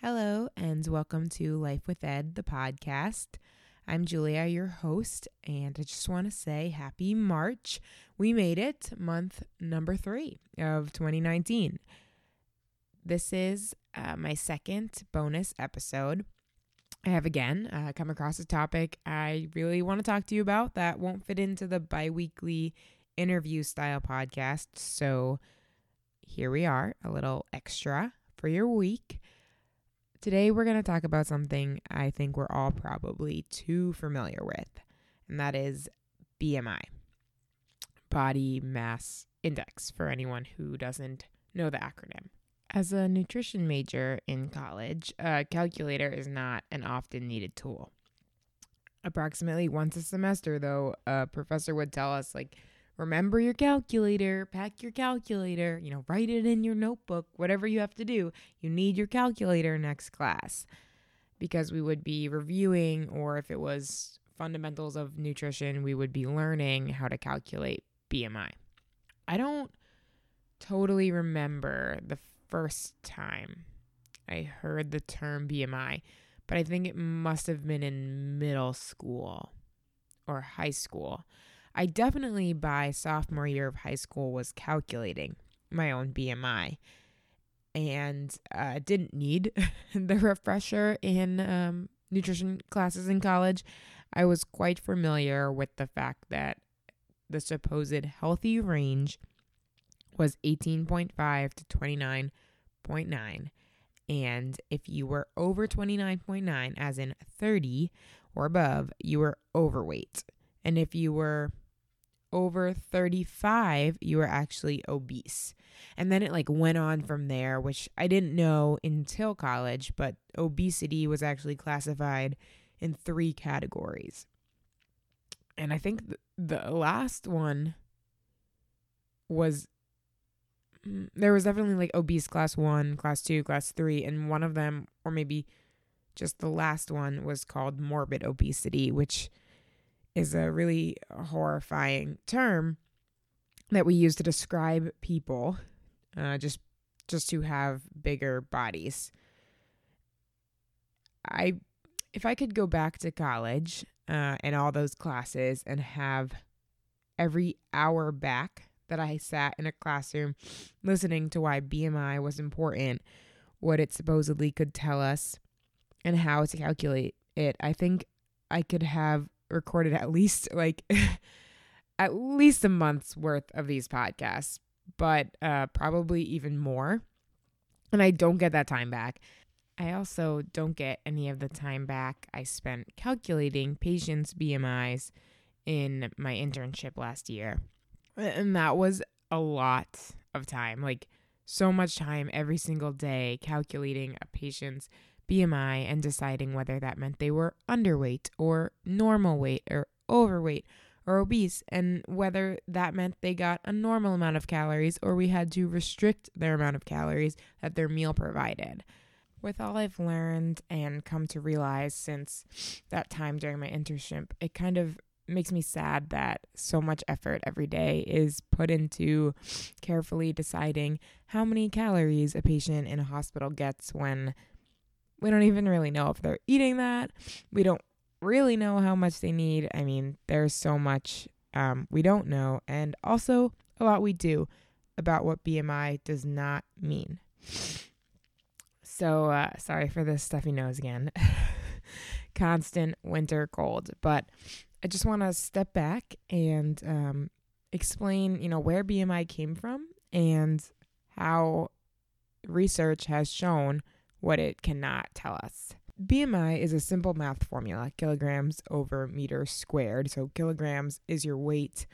Hello, and welcome to Life with Ed, the podcast. I'm Julia, your host, and I just want to say happy March. We made it, month number three of 2019. This is uh, my second bonus episode. I have again uh, come across a topic I really want to talk to you about that won't fit into the bi weekly interview style podcast. So here we are, a little extra for your week. Today, we're going to talk about something I think we're all probably too familiar with, and that is BMI, Body Mass Index, for anyone who doesn't know the acronym. As a nutrition major in college, a calculator is not an often needed tool. Approximately once a semester, though, a professor would tell us, like, remember your calculator, pack your calculator, you know, write it in your notebook, whatever you have to do. You need your calculator next class because we would be reviewing, or if it was fundamentals of nutrition, we would be learning how to calculate BMI. I don't totally remember the first time I heard the term BMI, but I think it must have been in middle school or high school. I definitely by sophomore year of high school was calculating my own BMI and uh, didn't need the refresher in um, nutrition classes in college. I was quite familiar with the fact that the supposed healthy range was 18.5 to 29.9. And if you were over 29.9, as in 30 or above, you were overweight. And if you were over 35, you were actually obese. And then it like went on from there, which I didn't know until college, but obesity was actually classified in three categories. And I think the last one was mm, there was definitely like obese class 1, class 2, class 3, and one of them or maybe just the last one was called morbid obesity, which is a really horrifying term that we use to describe people uh, just just to have bigger bodies. I if I could go back to college uh, and all those classes and have every hour back that I sat in a classroom listening to why BMI was important, what it supposedly could tell us, and how to calculate it, I think I could have recorded at least like at least a month's worth of these podcasts, but uh, probably even more. And I don't get that time back. I also don't get any of the time back I spent calculating patients' BMIs in my internship last year. And that was a lot of time, like so much time every single day calculating a patient's BMI and deciding whether that meant they were underweight or normal weight or overweight or obese, and whether that meant they got a normal amount of calories or we had to restrict their amount of calories that their meal provided. With all I've learned and come to realize since that time during my internship, it kind of makes me sad that so much effort every day is put into carefully deciding how many calories a patient in a hospital gets when we don't even really know if they're eating that. We don't really know how much they need. I mean, there's so much um, we don't know, and also a lot we do about what BMI does not mean. So, uh, sorry for the stuffy nose again. Constant winter cold. But I just want to step back and um, explain, you know, where BMI came from and how research has shown what it cannot tell us. BMI is a simple math formula kilograms over meters squared. So, kilograms is your weight,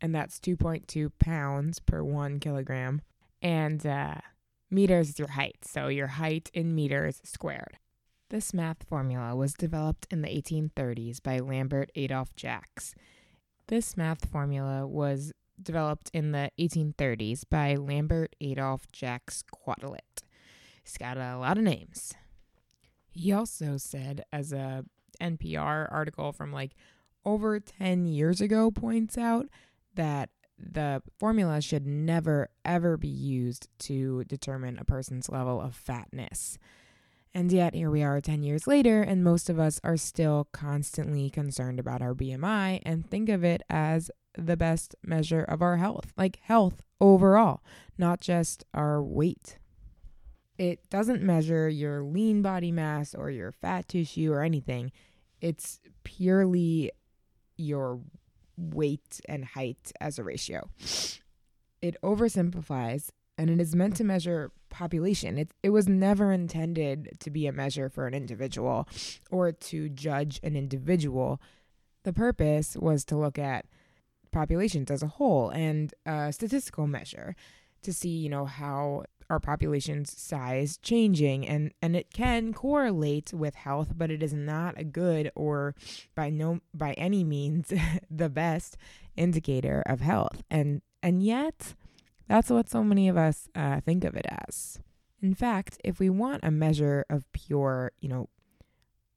and that's 2.2 pounds per one kilogram. And uh, meters is your height. So, your height in meters squared. This math formula was developed in the 1830s by Lambert Adolphe Jacques. This math formula was developed in the 1830s by Lambert Adolphe Jacques Quetelet. He's got a lot of names. He also said, as a NPR article from like over 10 years ago points out, that the formula should never ever be used to determine a person's level of fatness. And yet, here we are 10 years later, and most of us are still constantly concerned about our BMI and think of it as the best measure of our health, like health overall, not just our weight. It doesn't measure your lean body mass or your fat tissue or anything. It's purely your weight and height as a ratio. It oversimplifies and it is meant to measure population. It, it was never intended to be a measure for an individual or to judge an individual. The purpose was to look at populations as a whole and a statistical measure to see, you know, how our population's size changing and and it can correlate with health but it is not a good or by no by any means the best indicator of health. And and yet that's what so many of us uh, think of it as. In fact if we want a measure of pure you know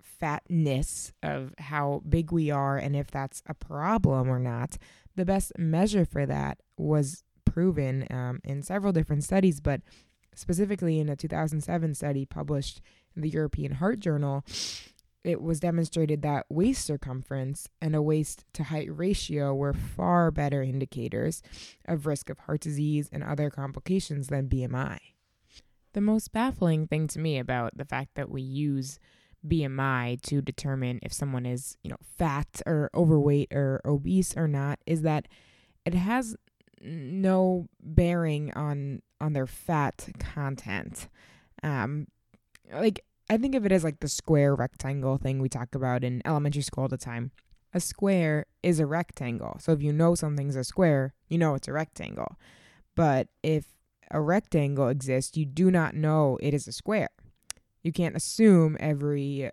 fatness of how big we are and if that's a problem or not the best measure for that was proven um, in several different studies, but specifically in a 2007 study published in the European Heart Journal, it was demonstrated that waist circumference and a waist to height ratio were far better indicators of risk of heart disease and other complications than BMI. The most baffling thing to me about the fact that we use BMI to determine if someone is, you know, fat or overweight or obese or not is that it has no bearing on on their fat content. Um, like I think of it as like the square rectangle thing we talk about in elementary school all the time. A square is a rectangle. So if you know something's a square, you know it's a rectangle. But if a rectangle exists, you do not know it is a square. You can't assume every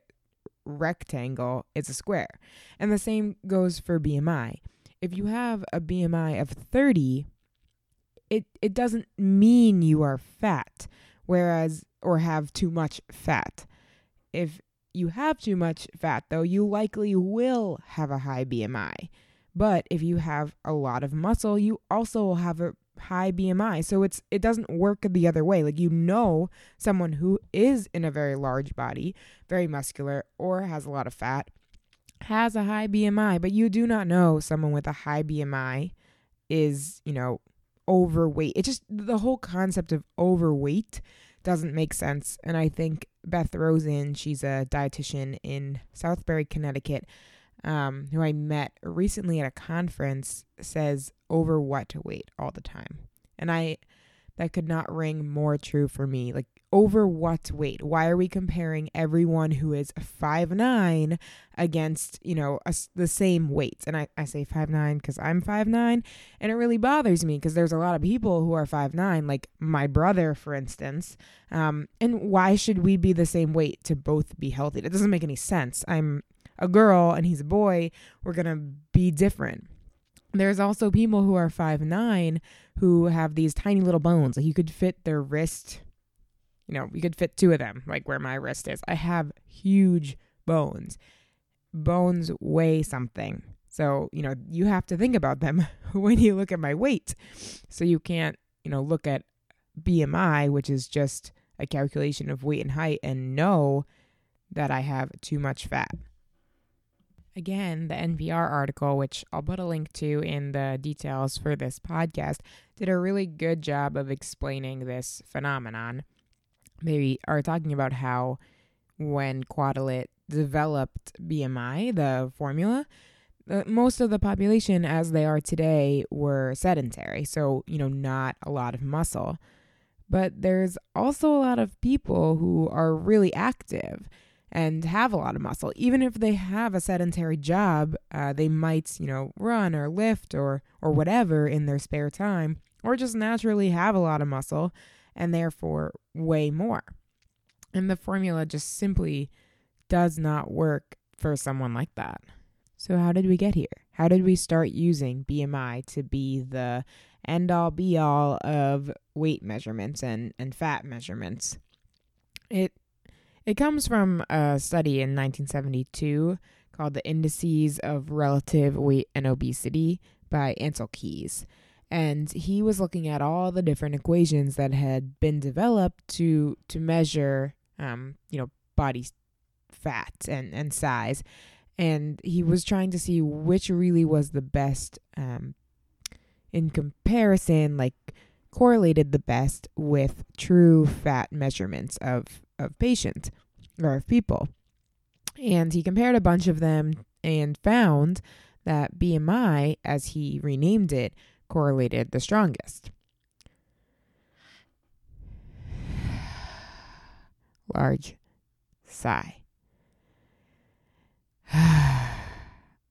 rectangle is a square. And the same goes for BMI if you have a BMI of 30, it it doesn't mean you are fat, whereas or have too much fat. If you have too much fat though, you likely will have a high BMI. But if you have a lot of muscle, you also will have a high BMI. So it's it doesn't work the other way. Like you know someone who is in a very large body, very muscular or has a lot of fat has a high BMI, but you do not know someone with a high BMI is, you know, overweight. It just the whole concept of overweight doesn't make sense. And I think Beth Rosen, she's a dietitian in Southbury, Connecticut, um, who I met recently at a conference, says over what to weight all the time. And I that could not ring more true for me. Like over what weight? Why are we comparing everyone who is five nine against, you know, a, the same weight? And I, I say five nine because I'm five nine, and it really bothers me because there's a lot of people who are five nine, like my brother, for instance. Um, and why should we be the same weight to both be healthy? That doesn't make any sense. I'm a girl and he's a boy. We're gonna be different. There's also people who are five nine who have these tiny little bones. Like you could fit their wrist, you know, you could fit two of them, like where my wrist is. I have huge bones. Bones weigh something. So, you know, you have to think about them when you look at my weight. So you can't, you know, look at BMI, which is just a calculation of weight and height, and know that I have too much fat. Again, the NPR article, which I'll put a link to in the details for this podcast, did a really good job of explaining this phenomenon. They are talking about how when Quetelet developed BMI, the formula, uh, most of the population, as they are today, were sedentary. So, you know, not a lot of muscle. But there's also a lot of people who are really active and have a lot of muscle. Even if they have a sedentary job, uh, they might, you know, run or lift or or whatever in their spare time, or just naturally have a lot of muscle and therefore weigh more. And the formula just simply does not work for someone like that. So how did we get here? How did we start using BMI to be the end all be all of weight measurements and, and fat measurements? It it comes from a study in 1972 called The Indices of Relative Weight and Obesity by Ancel Keys. And he was looking at all the different equations that had been developed to to measure um, you know, body fat and, and size. And he was trying to see which really was the best um, in comparison, like correlated the best with true fat measurements of, of patients or of people. And he compared a bunch of them and found that BMI, as he renamed it, correlated the strongest. Large sigh.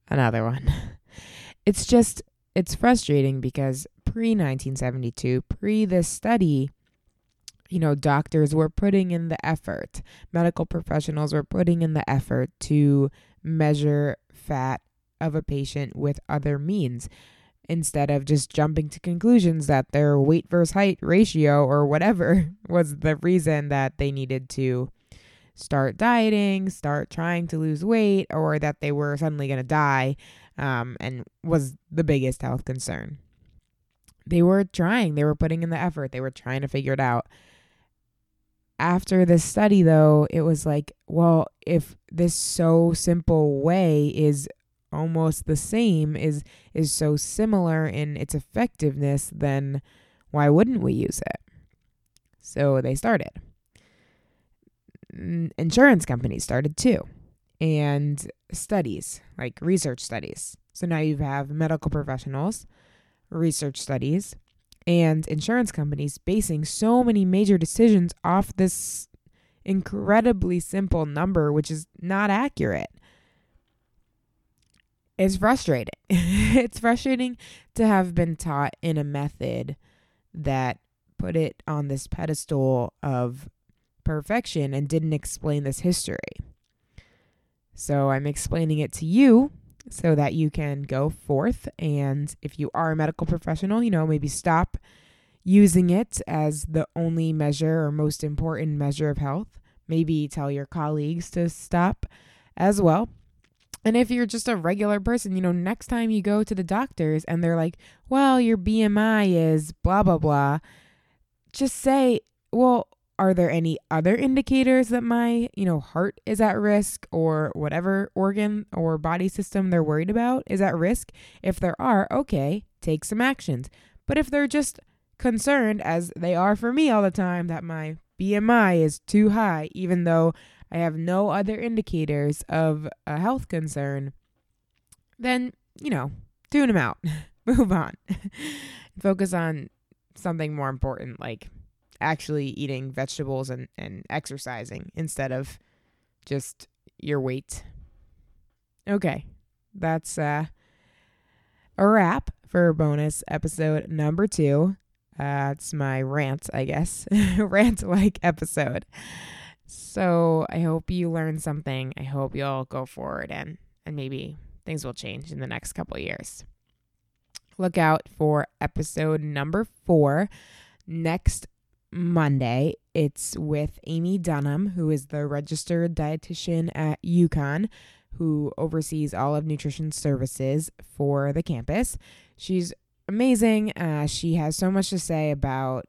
Another one. It's just, it's frustrating because pre 1972, pre this study, you know, doctors were putting in the effort, medical professionals were putting in the effort to measure fat of a patient with other means instead of just jumping to conclusions that their weight versus height ratio or whatever was the reason that they needed to start dieting, start trying to lose weight, or that they were suddenly going to die um, and was the biggest health concern. They were trying, they were putting in the effort, they were trying to figure it out. After this study, though, it was like, well, if this so simple way is almost the same is is so similar in its effectiveness then why wouldn't we use it? So they started. Insurance companies started too and studies like research studies. So now you have medical professionals research studies and insurance companies basing so many major decisions off this incredibly simple number which is not accurate it's frustrating. it's frustrating to have been taught in a method that put it on this pedestal of perfection and didn't explain this history. So I'm explaining it to you so that you can go forth and if you are a medical professional, you know, maybe stop using it as the only measure or most important measure of health. Maybe tell your colleagues to stop as well. And if you're just a regular person, you know, next time you go to the doctors and they're like, well, your BMI is blah, blah, blah, just say, well, are there any other indicators that my, you know, heart is at risk or whatever organ or body system they're worried about is at risk? If there are, okay, take some actions. But if they're just concerned, as they are for me all the time, that my BMI is too high, even though I have no other indicators of a health concern, then, you know, tune them out. Move on. Focus on something more important like actually eating vegetables and, and exercising instead of just your weight. Okay. That's uh, a wrap for bonus episode number two. Uh, it's my rant, I guess. rant like episode. So I hope you learned something. I hope you'll go forward and and maybe things will change in the next couple years. Look out for episode number four next Monday. It's with Amy Dunham, who is the registered dietitian at UConn, who oversees all of nutrition services for the campus. She's amazing. Uh, she has so much to say about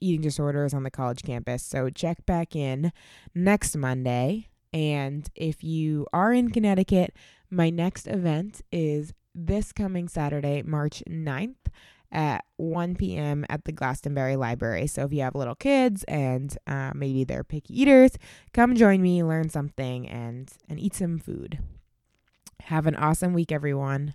eating disorders on the college campus. So check back in next Monday. And if you are in Connecticut, my next event is this coming Saturday, March 9th at 1 p.m. at the Glastonbury Library. So if you have little kids and uh, maybe they're picky eaters, come join me, learn something, and and eat some food. Have an awesome week, everyone.